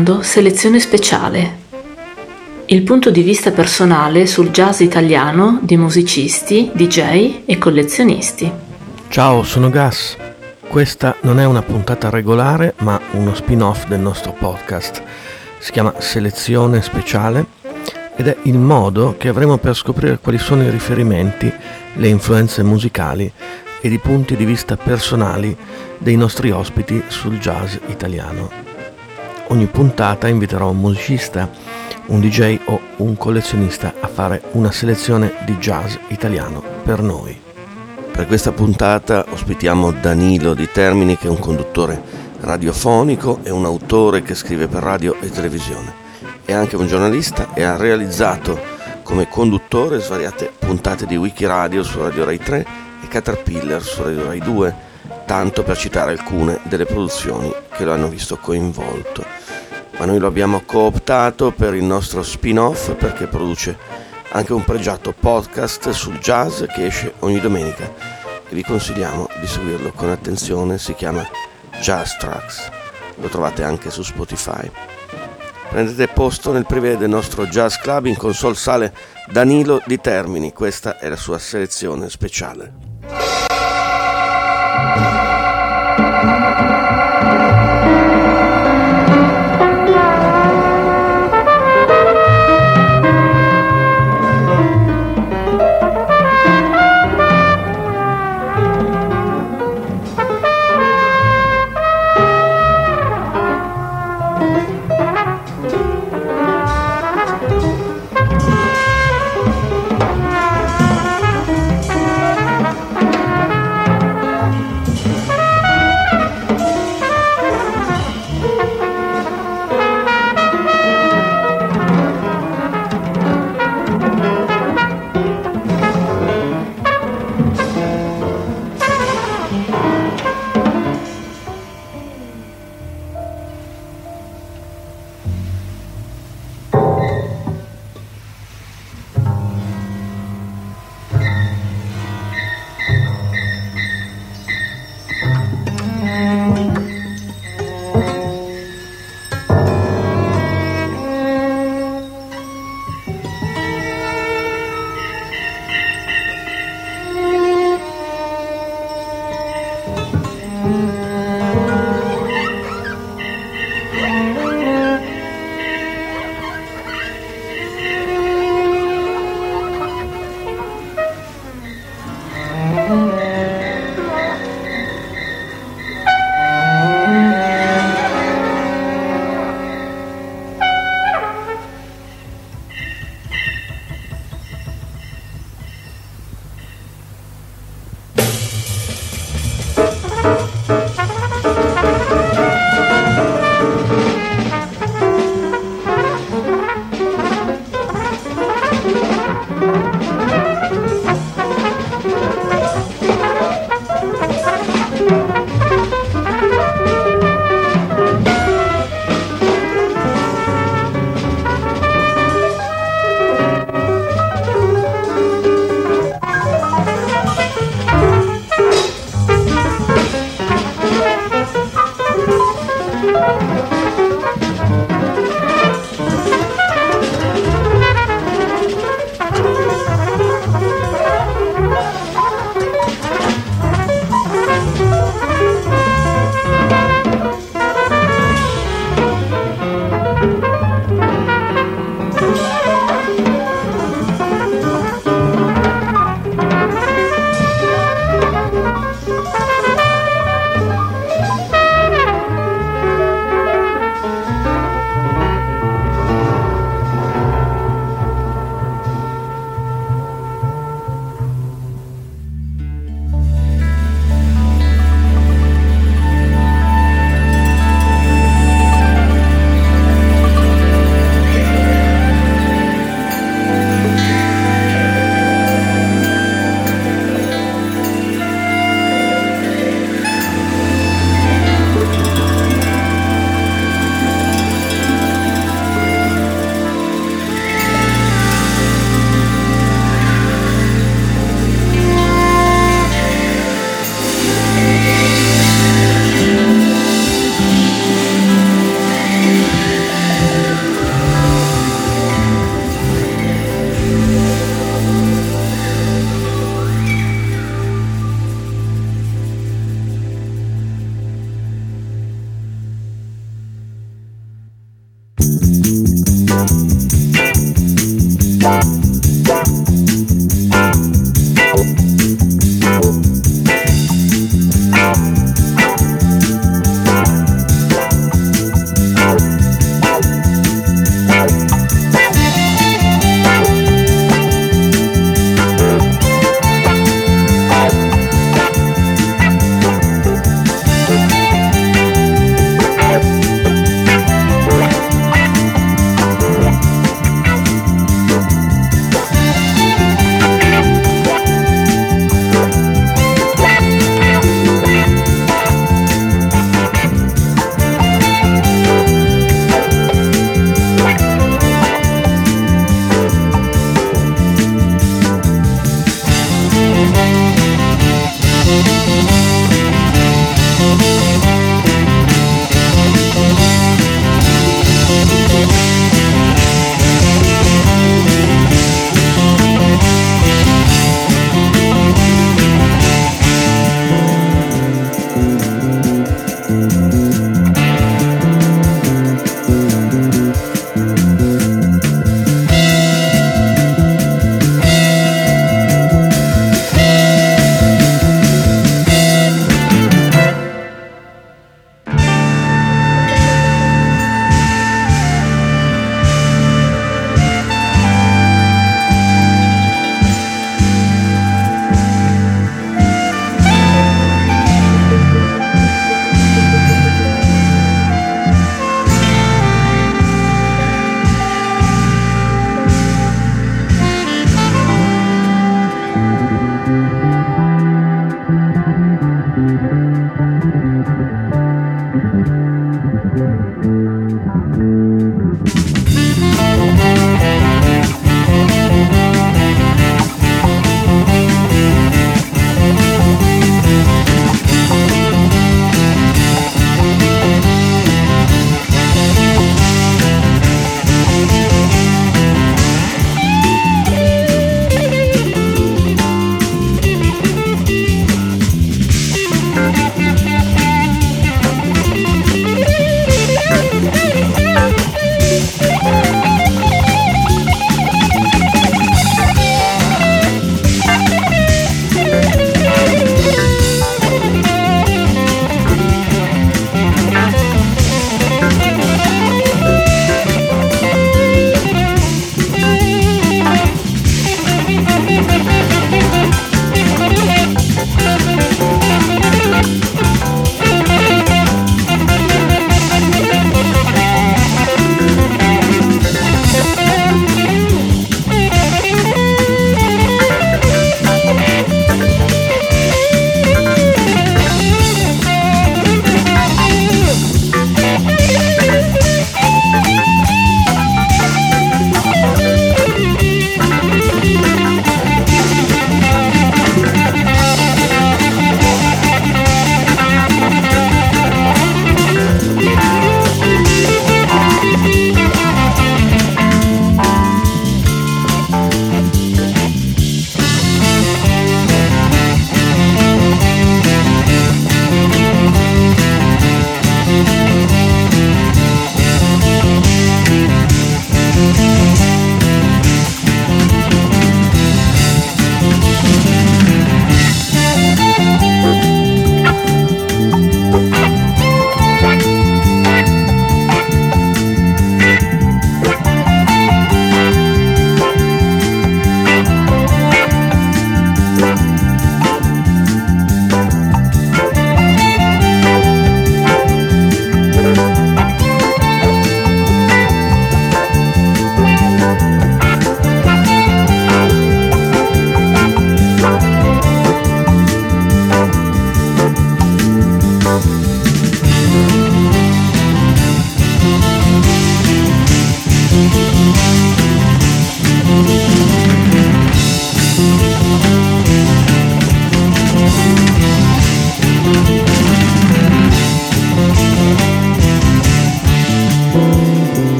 ascoltando Selezione Speciale, il punto di vista personale sul jazz italiano di musicisti, DJ e collezionisti. Ciao, sono Gas. Questa non è una puntata regolare, ma uno spin-off del nostro podcast. Si chiama Selezione Speciale ed è il modo che avremo per scoprire quali sono i riferimenti, le influenze musicali ed i punti di vista personali dei nostri ospiti sul jazz italiano ogni puntata inviterò un musicista, un DJ o un collezionista a fare una selezione di jazz italiano per noi. Per questa puntata ospitiamo Danilo Di Termini che è un conduttore radiofonico e un autore che scrive per radio e televisione. È anche un giornalista e ha realizzato come conduttore svariate puntate di Wikiradio su Radio Rai 3 e Caterpillar su Radio Rai 2, tanto per citare alcune delle produzioni che lo hanno visto coinvolto ma noi lo abbiamo cooptato per il nostro spin-off perché produce anche un pregiato podcast sul jazz che esce ogni domenica e vi consigliamo di seguirlo con attenzione, si chiama Jazz Tracks, lo trovate anche su Spotify. Prendete posto nel privé del nostro Jazz Club in console sale Danilo di Termini, questa è la sua selezione speciale.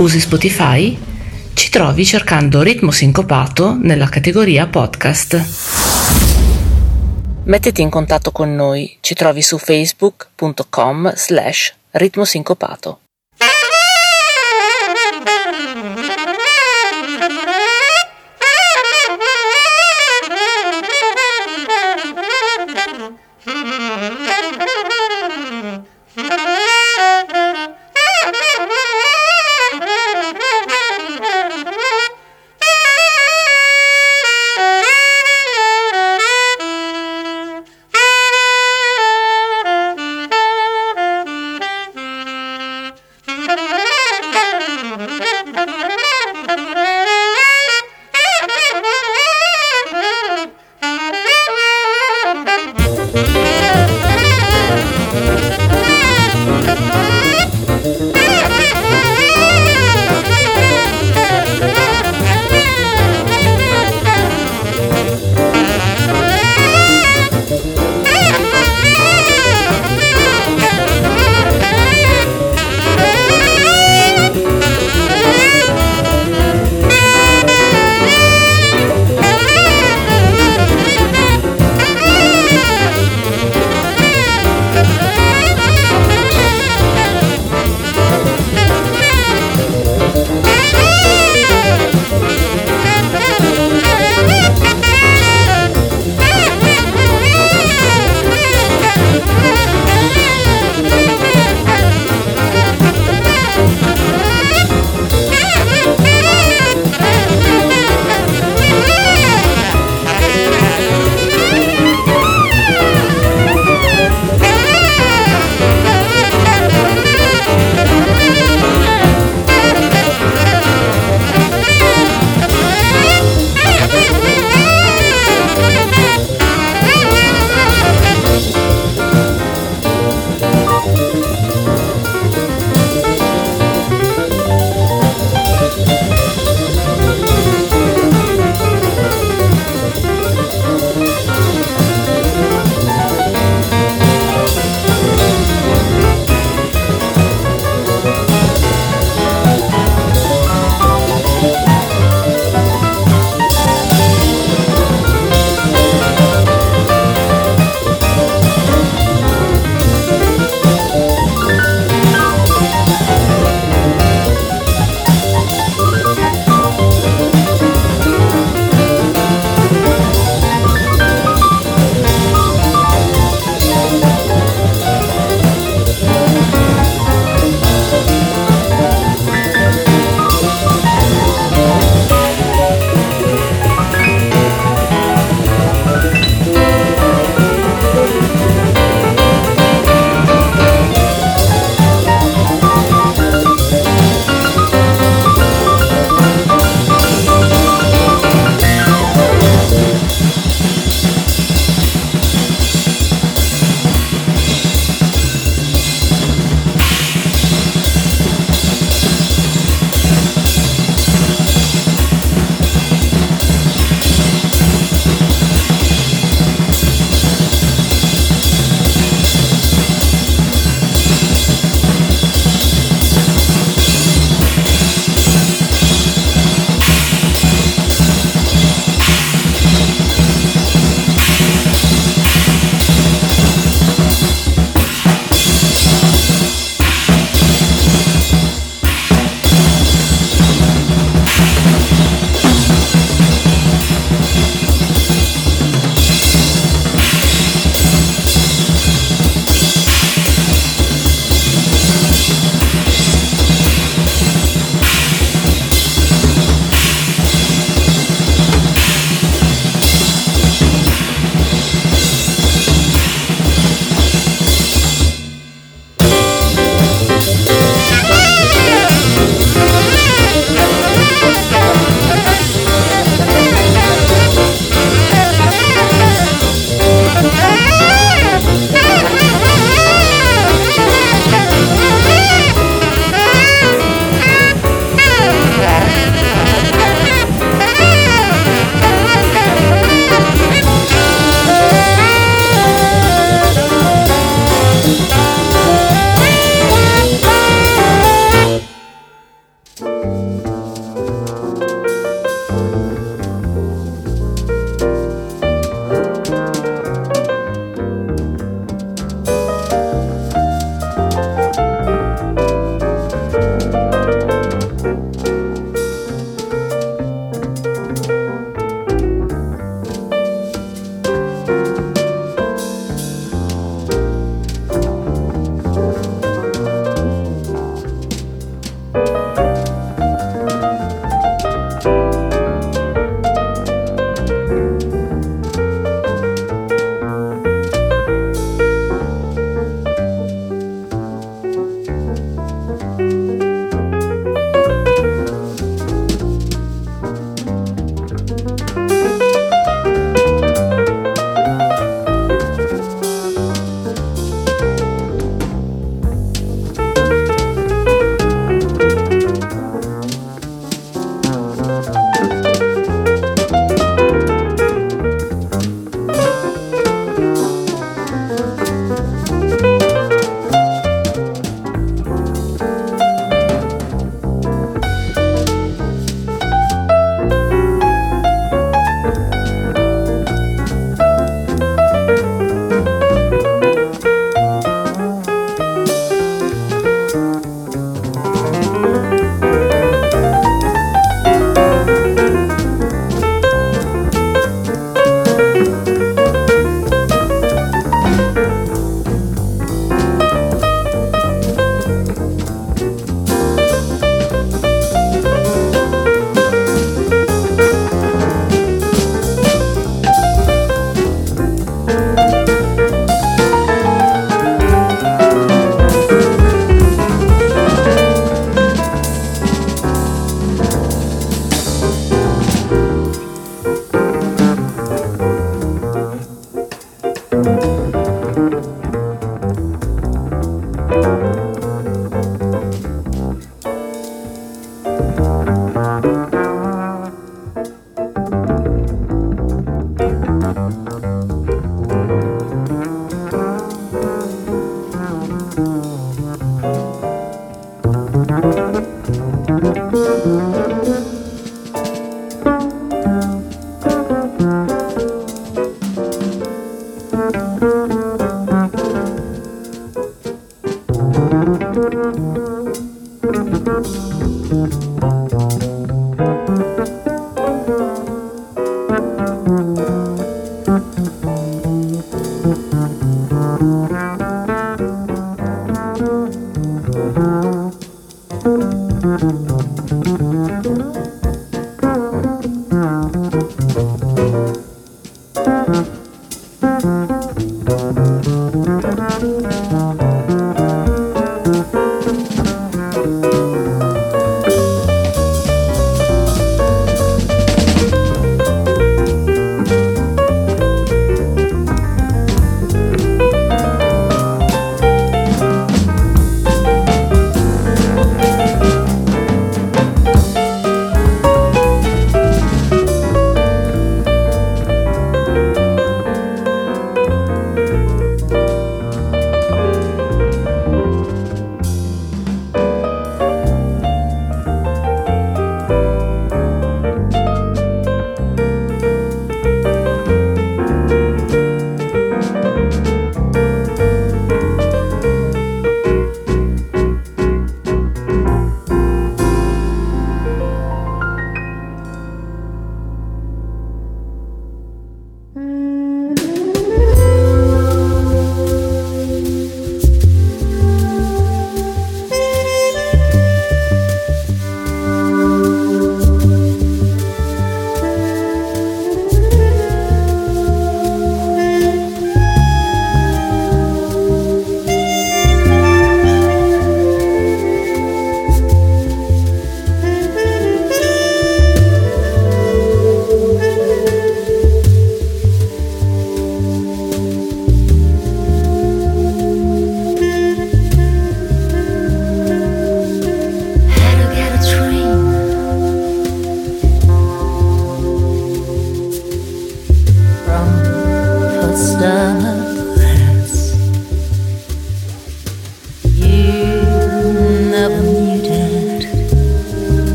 Usi Spotify? Ci trovi cercando Ritmo Sincopato nella categoria podcast. Mettiti in contatto con noi, ci trovi su facebook.com slash ritmosincopato.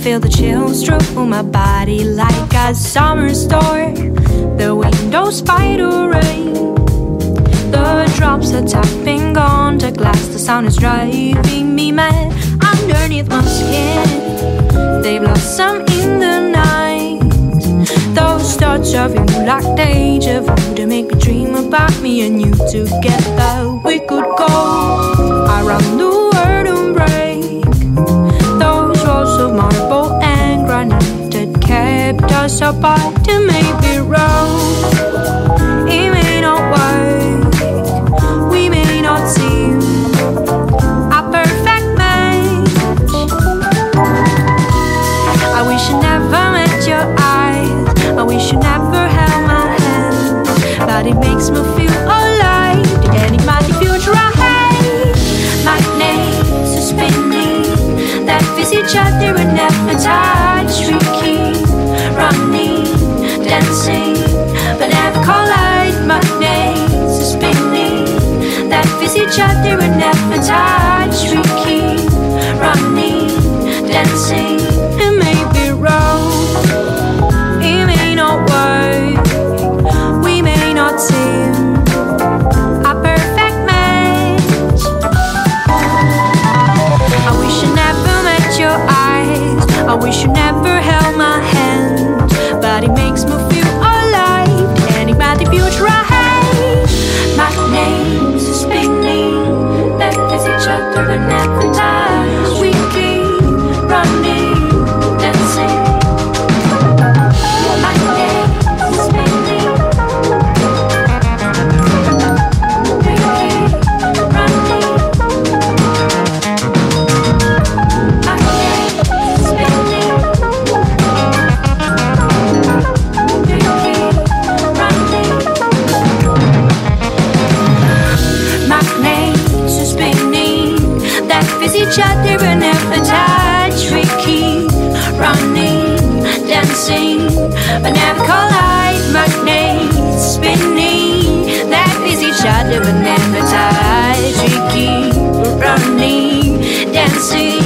Feel the chills through my body like a summer storm. The windows spider rain. The drops are tapping on the glass. The sound is driving me mad underneath my skin. They blossom in the night. Those thoughts of you like deja vu to make me dream about me and you together. We could go around the kept us apart to make it wrong. It may not work, we may not seem a perfect match. I wish I never met your eyes. I wish you never held my hand. But it makes me feel alive. To any mighty future I hate. Magnets are spinning that each other and never touch. We keep sing, but never call out my name. It's spinning that busy chapter and never touch. Reeking, running, dancing. shelter and every time but never collide magnates spinning. That busy shadow and never tie. Tricky running dancing.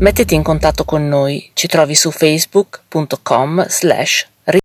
Mettiti in contatto con noi, ci trovi su facebook.com slash